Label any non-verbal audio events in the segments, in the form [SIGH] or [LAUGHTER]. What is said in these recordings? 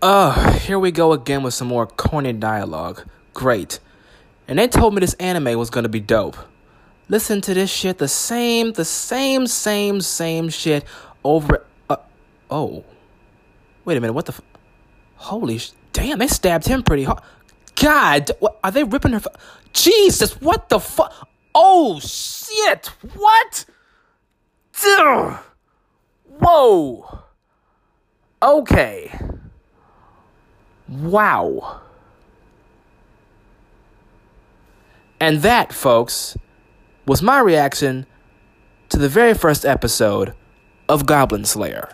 Uh, here we go again with some more corny dialogue. Great. And they told me this anime was gonna be dope. Listen to this shit, the same, the same, same, same shit over. Uh, oh. Wait a minute, what the. F- Holy sh- damn, they stabbed him pretty hard. God, what, are they ripping her? F- Jesus, what the fuck? Oh shit, what? Whoa. Okay. Wow. And that, folks, was my reaction to the very first episode of Goblin Slayer.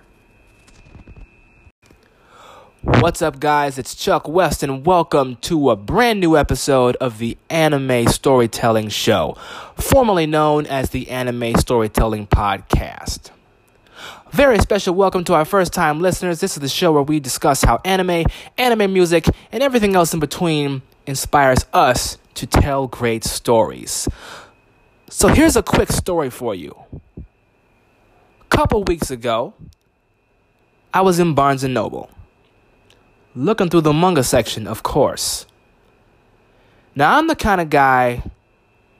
What's up, guys? It's Chuck West, and welcome to a brand new episode of the Anime Storytelling Show, formerly known as the Anime Storytelling Podcast. Very special welcome to our first time listeners. This is the show where we discuss how anime, anime music, and everything else in between inspires us to tell great stories. So here's a quick story for you. A couple weeks ago, I was in Barnes and Noble, looking through the manga section, of course. Now, I'm the kind of guy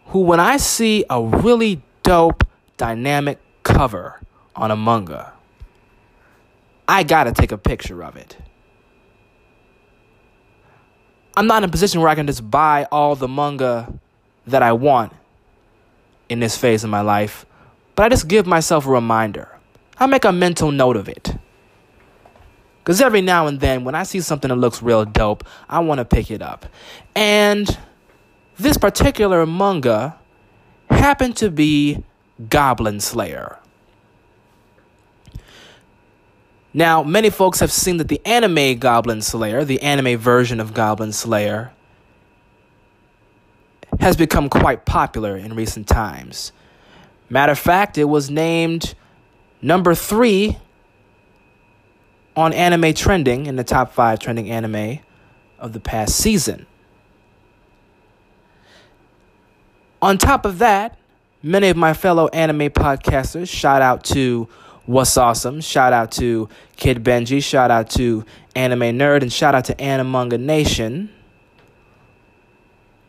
who, when I see a really dope, dynamic cover on a manga, I gotta take a picture of it. I'm not in a position where I can just buy all the manga that I want in this phase of my life, but I just give myself a reminder. I make a mental note of it. Because every now and then, when I see something that looks real dope, I want to pick it up. And this particular manga happened to be Goblin Slayer. Now, many folks have seen that the anime Goblin Slayer, the anime version of Goblin Slayer, has become quite popular in recent times. Matter of fact, it was named number three on anime trending in the top five trending anime of the past season. On top of that, many of my fellow anime podcasters, shout out to What's Awesome, shout out to Kid Benji, shout out to Anime Nerd, and shout out to Animanga Nation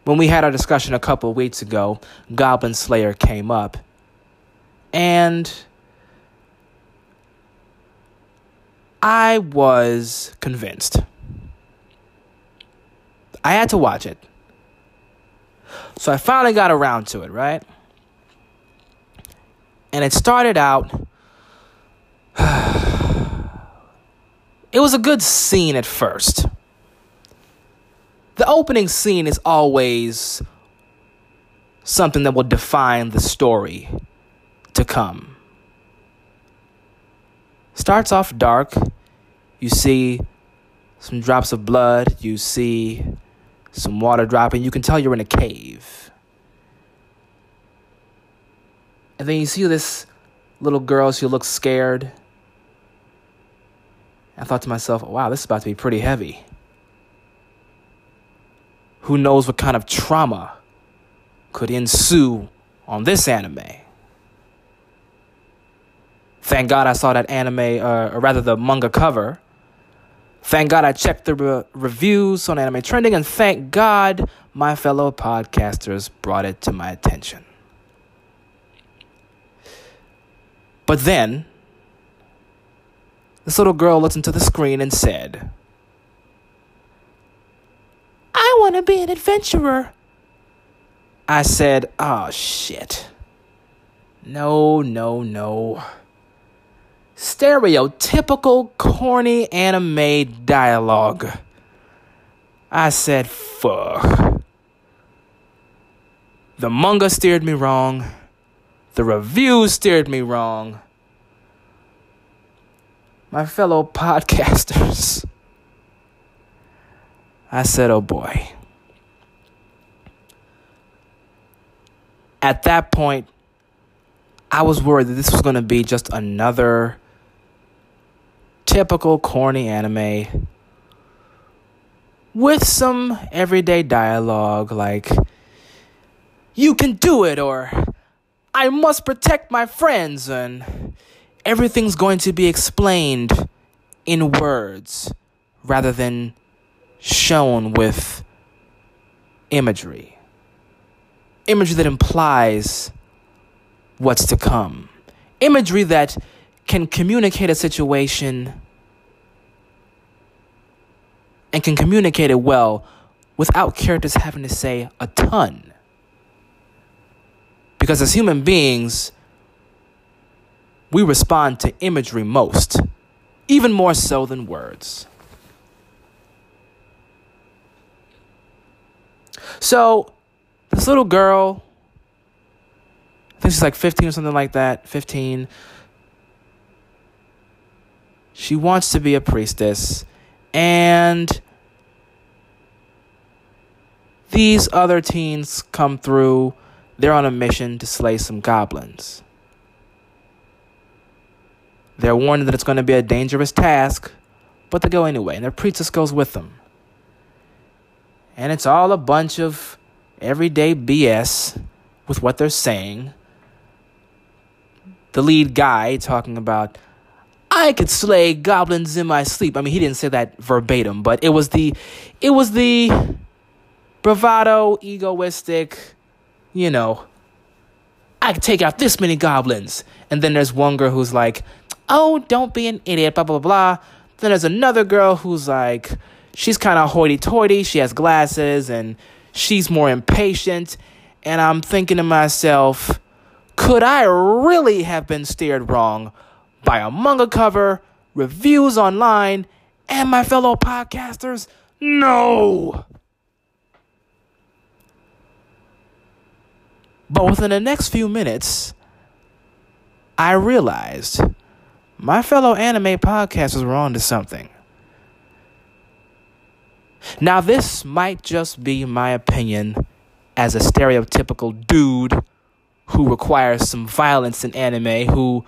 when we had our discussion a couple weeks ago, Goblin Slayer came up. And I was convinced. I had to watch it. So I finally got around to it, right? And it started out. It was a good scene at first the opening scene is always something that will define the story to come. Starts off dark. You see some drops of blood. You see some water dropping. You can tell you're in a cave. And then you see this little girl. She looks scared. I thought to myself, wow, this is about to be pretty heavy who knows what kind of trauma could ensue on this anime. Thank God I saw that anime, uh, or rather the manga cover. Thank God I checked the re- reviews on Anime Trending, and thank God my fellow podcasters brought it to my attention. But then, this little girl looked into the screen and said, I want to be an adventurer. I said, oh shit. No, no, no. Stereotypical corny anime dialogue. I said, fuck. The manga steered me wrong. The reviews steered me wrong. My fellow podcasters. I said, oh boy. At that point, I was worried that this was going to be just another typical corny anime with some everyday dialogue like, you can do it, or I must protect my friends, and everything's going to be explained in words rather than shown with imagery. Imagery that implies what's to come. Imagery that can communicate a situation and can communicate it well without characters having to say a ton. Because as human beings, we respond to imagery most, even more so than words. So, this little girl, I think she's like 15 or something like that, 15. She wants to be a priestess, and these other teens come through. They're on a mission to slay some goblins. They're warned that it's going to be a dangerous task, but they go anyway, and their priestess goes with them. And it's all a bunch of everyday BS with what they're saying. The lead guy talking about, I could slay goblins in my sleep. I mean, he didn't say that verbatim, but it was the, it was the bravado, egoistic, you know, I could take out this many goblins. And then there's one girl who's like, oh, don't be an idiot, blah, blah, blah. Then there's another girl who's like, she's kind of hoity toity. She has glasses and she's more impatient. And I'm thinking to myself, could I really have been steered wrong by a manga cover, reviews online, and my fellow podcasters? No! But within the next few minutes, I realized my fellow anime podcasters were on to something. Now, this might just be my opinion as a stereotypical dude who requires some violence in anime, who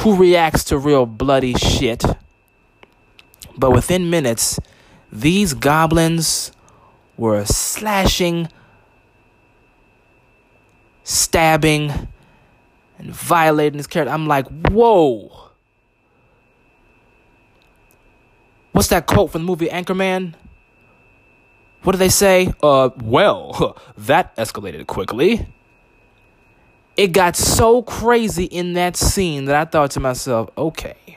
who reacts to real bloody shit. But within minutes, these goblins were slashing, stabbing, and violating his character. I'm like, whoa. What's that quote from the movie Anchorman? What do they say? Uh, well, [LAUGHS] that escalated quickly. It got so crazy in that scene that I thought to myself, okay,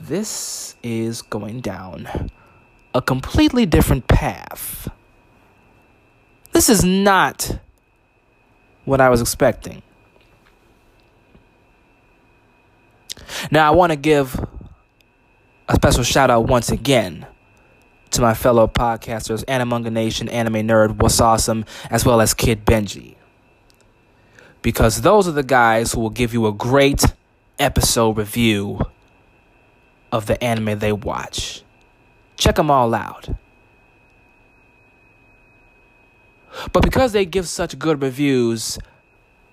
this is going down a completely different path. This is not what I was expecting. Now, I want to give a special shout out once again to my fellow podcasters, Animanga Nation, Anime Nerd, What's Awesome, as well as Kid Benji. Because those are the guys who will give you a great episode review of the anime they watch. Check them all out. But because they give such good reviews,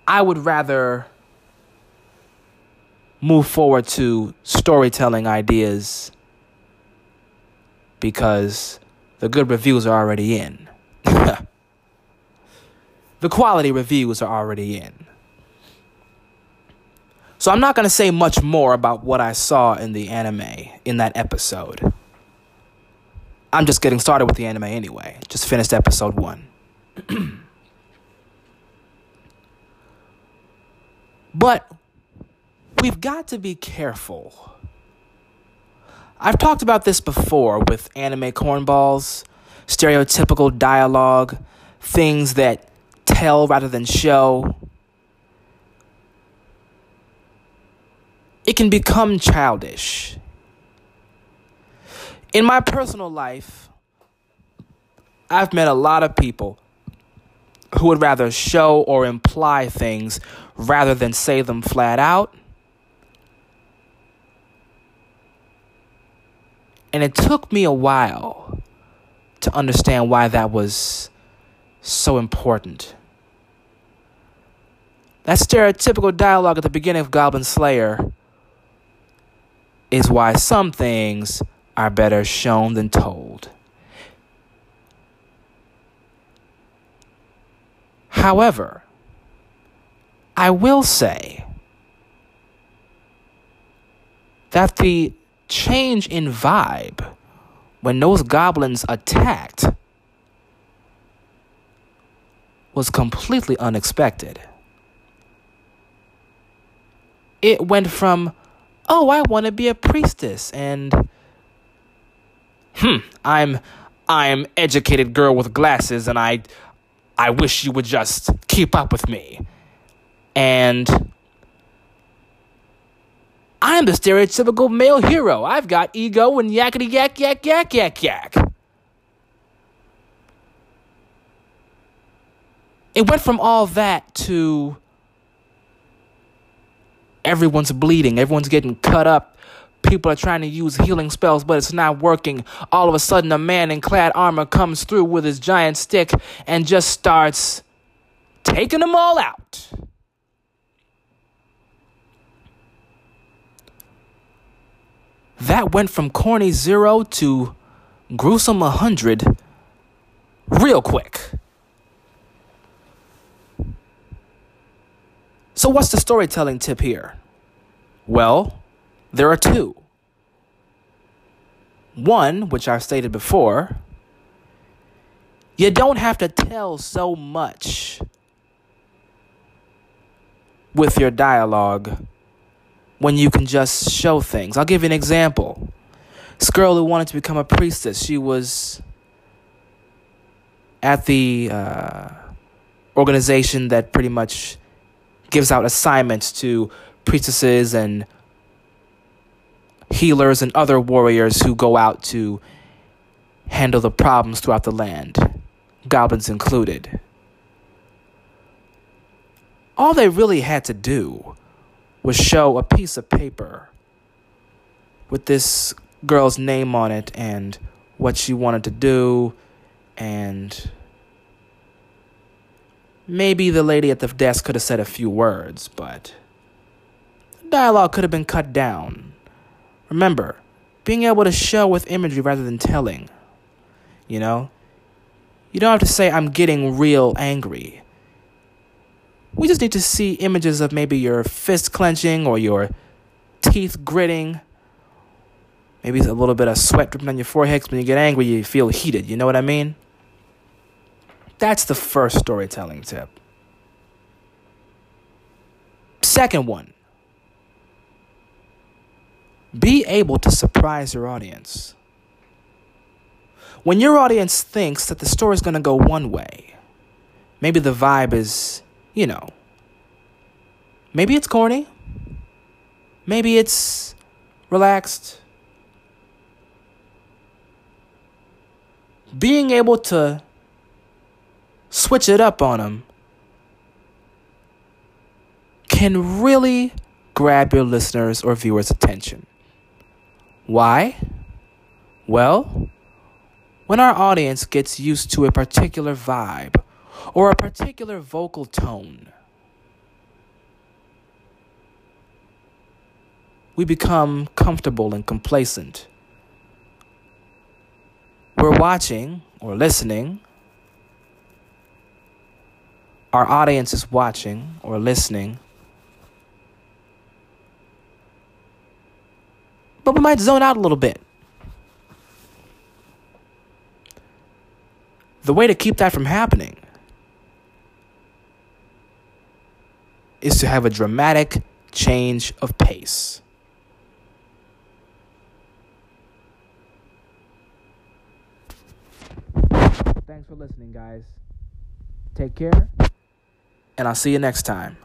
I would rather move forward to storytelling ideas because the good reviews are already in. [LAUGHS] the quality reviews are already in. So I'm not going to say much more about what I saw in the anime in that episode. I'm just getting started with the anime anyway. Just finished episode 1. [CLEARS THROAT] but we've got to be careful. I've talked about this before with anime cornballs, stereotypical dialogue, things that tell rather than show. It can become childish. In my personal life, I've met a lot of people who would rather show or imply things rather than say them flat out. And it took me a while to understand why that was so important. That stereotypical dialogue at the beginning of Goblin Slayer is why some things are better shown than told. However, I will say that the change in vibe when those goblins attacked was completely unexpected. It went from, oh, I want to be a priestess, and, hmm, I'm, I'm educated girl with glasses, and I, I wish you would just keep up with me. And I'm the stereotypical male hero. I've got ego and yakety yak yak yak yak yak. It went from all that to everyone's bleeding, everyone's getting cut up. People are trying to use healing spells, but it's not working. All of a sudden, a man in clad armor comes through with his giant stick and just starts taking them all out. That went from corny zero to gruesome 100 real quick. So, what's the storytelling tip here? Well, there are two. One, which I've stated before, you don't have to tell so much with your dialogue when you can just show things. I'll give you an example. This girl who wanted to become a priestess, she was at the uh, organization that pretty much gives out assignments to priestesses and healers and other warriors who go out to handle the problems throughout the land, goblins included. All they really had to do would show a piece of paper with this girl's name on it and what she wanted to do and maybe the lady at the desk could have said a few words but dialogue could have been cut down. Remember being able to show with imagery rather than telling you know? You don't have to say i'm getting real angry we just need to see images of maybe your fist clenching or your teeth gritting. Maybe a little bit of sweat dripping on your forehead when you get angry, you feel heated. You know what I mean? That's the first storytelling tip. Second one be able to surprise your audience. When your audience thinks that the story is going to go one way, maybe the vibe is you know, maybe it's corny, maybe it's relaxed. Being able to switch it up on them can really grab your listeners' or viewers' attention. Why? Well, when our audience gets used to a particular vibe or a particular vocal tone. We become comfortable and complacent. We're watching or listening. Our audience is watching or listening. But we might zone out a little bit. The way to keep that from happening is to have a dramatic change of pace. Thanks for listening, guys. Take care, and I'll see you next time.